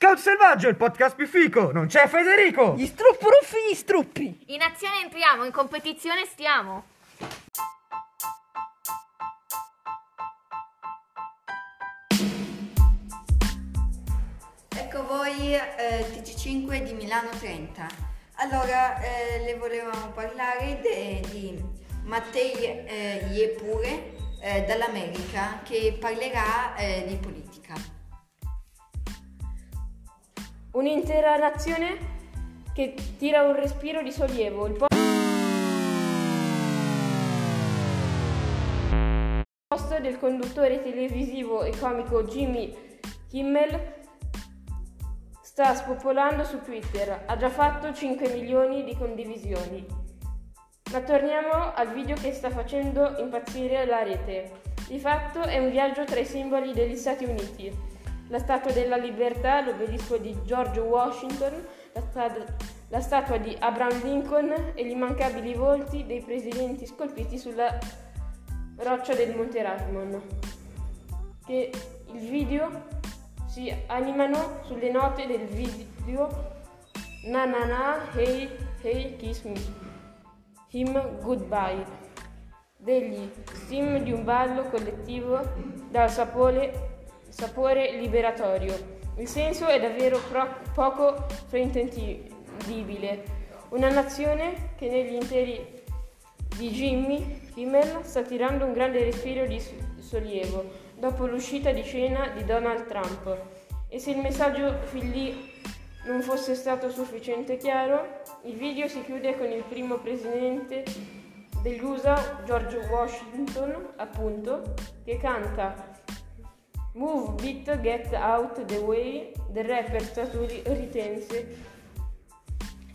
Scout Selvaggio, il podcast più fico! Non c'è Federico! Gli struppruffi gli struppi! In azione entriamo, in competizione stiamo. Ecco voi eh, TG5 di Milano 30. Allora, eh, le volevamo parlare de- di Mattei eh, Iepure eh, dall'America che parlerà eh, di politica. Un'intera nazione che tira un respiro di sollievo. Il post del conduttore televisivo e comico Jimmy Kimmel sta spopolando su Twitter. Ha già fatto 5 milioni di condivisioni. Ma torniamo al video che sta facendo impazzire la rete. Di fatto è un viaggio tra i simboli degli Stati Uniti. La Statua della Libertà, l'obelisco di George Washington, la, sta- la statua di Abraham Lincoln e gli immancabili volti dei presidenti scolpiti sulla roccia del Monte Rushmore. Che il video si animano sulle note del video Na na na, hey, hey, kiss me. Him Goodbye degli steam di un ballo collettivo dal sapore, sapore liberatorio. Il senso è davvero pro- poco fraintendibile. Una nazione che negli interi di Jimmy Kimmel sta tirando un grande respiro di sollievo dopo l'uscita di scena di Donald Trump. E se il messaggio fin lì non fosse stato sufficiente chiaro, il video si chiude con il primo presidente degli USA, George Washington, appunto, che canta Move Beat Get Out the Way del rapper statunitense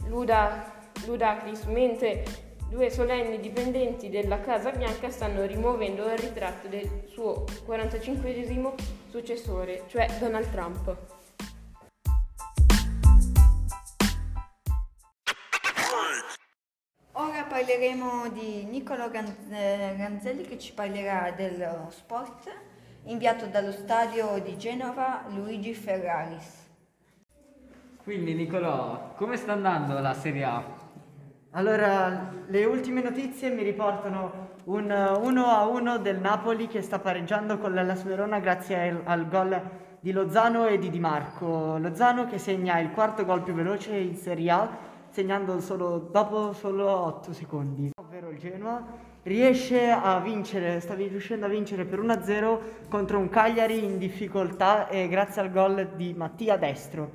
Luda, Ludacris, mentre due solenni dipendenti della Casa Bianca stanno rimuovendo il ritratto del suo 45 successore, cioè Donald Trump. Ora parleremo di Nicolo Gan- eh, Ganzelli che ci parlerà dello sport, inviato dallo stadio di Genova Luigi Ferraris. Quindi Nicolò, come sta andando la Serie A? Allora, le ultime notizie mi riportano un 1 a 1 del Napoli che sta pareggiando con l'Hellas Verona grazie al, al gol di Lozano e di Di Marco. Lozano che segna il quarto gol più veloce in Serie A, segnando solo, dopo solo 8 secondi. Il Genoa riesce a vincere, sta riuscendo a vincere per 1-0 contro un Cagliari in difficoltà e grazie al gol di Mattia Destro.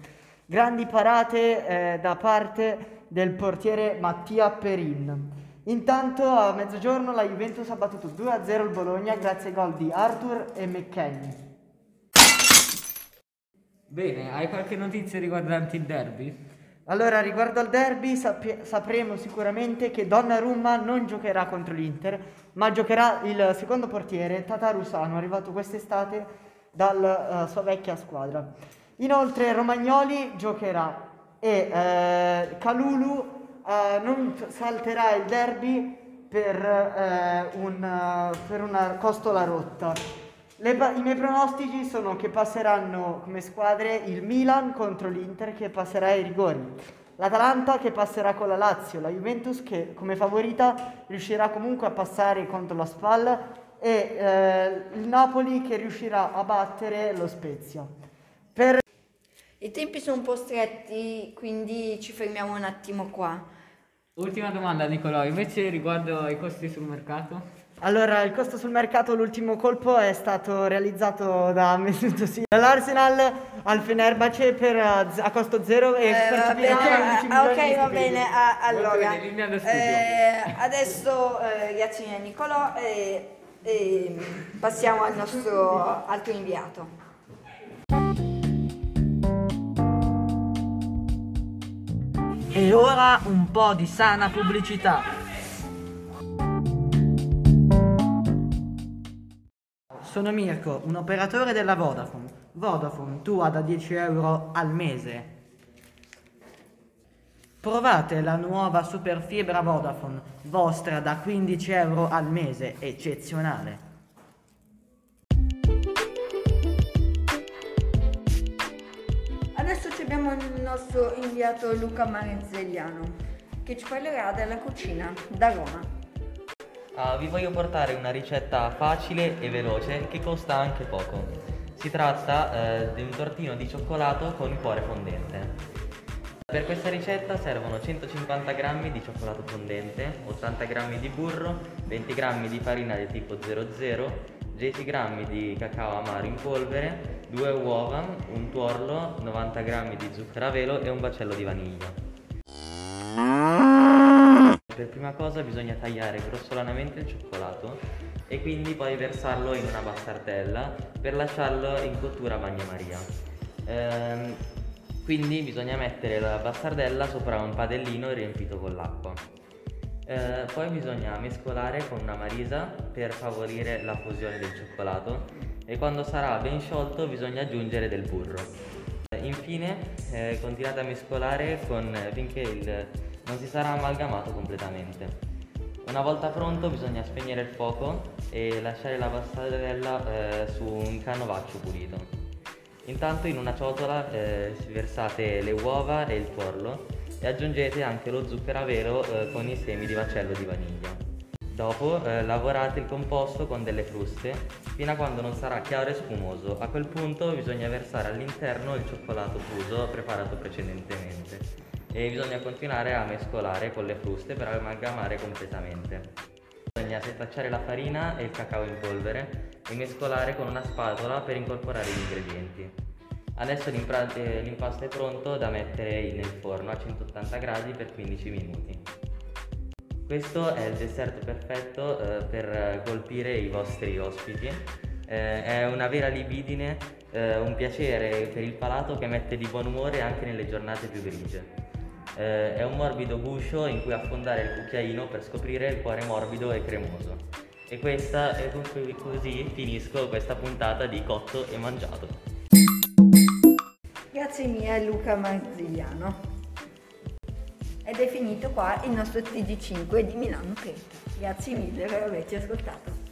Grandi parate eh, da parte del portiere Mattia Perin. Intanto a mezzogiorno la Juventus ha battuto 2-0 il Bologna grazie ai gol di Arthur e McKenny. Bene, hai qualche notizia riguardante il derby? Allora, riguardo al derby, sappie- sapremo sicuramente che Donnarumma non giocherà contro l'Inter, ma giocherà il secondo portiere, Tataru Sano, arrivato quest'estate dalla sua vecchia squadra. Inoltre Romagnoli giocherà e eh, Calulu eh, non salterà il derby per, eh, un, eh, per una costola rotta. Le I miei pronostici sono che passeranno come squadre il Milan contro l'Inter che passerà ai rigori, l'Atalanta che passerà con la Lazio, la Juventus che come favorita riuscirà comunque a passare contro la Spal e eh, il Napoli che riuscirà a battere lo Spezia. Per I tempi sono un po' stretti, quindi ci fermiamo un attimo qua. Ultima domanda Nicolò, invece riguardo ai costi sul mercato? Allora, il costo sul mercato, l'ultimo colpo è stato realizzato da Mesut Özil dall'Arsenal al Fenerbahce per, z- a costo zero e Eh, va percepirà bene, 11 ah, ok, va bene. ah, allora, bene, eh, adesso eh, reazioni a Nicolò e, e passiamo al nostro altro inviato. E ora un po' di sana pubblicità. Sono Mirko, un operatore della Vodafone. Vodafone, tua da 10 euro al mese. Provate la nuova super fibra Vodafone, vostra da 15 euro al mese, eccezionale. Adesso abbiamo il nostro inviato Luca Marenzelliano che ci parlerà della cucina da Roma. Ah, vi voglio portare una ricetta facile e veloce che costa anche poco. Si tratta eh, di un tortino di cioccolato con il cuore fondente. Per questa ricetta servono 150 g di cioccolato fondente, 80 g di burro, 20 g di farina del tipo 00, 10 g di cacao amaro in polvere, 2 uova, un tuorlo, 90 g di zucchero a velo e un baccello di vaniglia. Per prima cosa bisogna tagliare grossolanamente il cioccolato e quindi poi versarlo in una bastardella per lasciarlo in cottura a bagnomaria. Ehm, quindi bisogna mettere la bastardella sopra un padellino riempito con l'acqua. Eh, poi bisogna mescolare con una marisa per favorire la fusione del cioccolato e quando sarà ben sciolto bisogna aggiungere del burro. Infine eh, continuate a mescolare con, finché il, non si sarà amalgamato completamente. Una volta pronto bisogna spegnere il fuoco e lasciare la bastardella eh, su un canovaccio pulito. Intanto in una ciotola eh, versate le uova e il tuorlo e aggiungete anche lo zucchero a velo eh, con i semi di baccello di vaniglia. Dopo eh, lavorate il composto con delle fruste fino a quando non sarà chiaro e spumoso. A quel punto bisogna versare all'interno il cioccolato fuso preparato precedentemente e bisogna continuare a mescolare con le fruste per amalgamare completamente. Bisogna setacciare la farina e il cacao in polvere e mescolare con una spatola per incorporare gli ingredienti. Adesso eh, l'impasto è pronto da mettere nel forno a 180 gradi per 15 minuti. Questo è il dessert perfetto eh, per colpire i vostri ospiti. Eh, è una vera libidine, eh, un piacere per il palato che mette di buon umore anche nelle giornate più grigie. Eh, è un morbido guscio in cui affondare il cucchiaino per scoprire il cuore morbido e cremoso. E questa, e così finisco questa puntata di Cotto e Mangiato. Grazie mille Luca Marzigliano. Ed è finito qua il nostro TG5 di Milano 30. Grazie mille per averci ascoltato.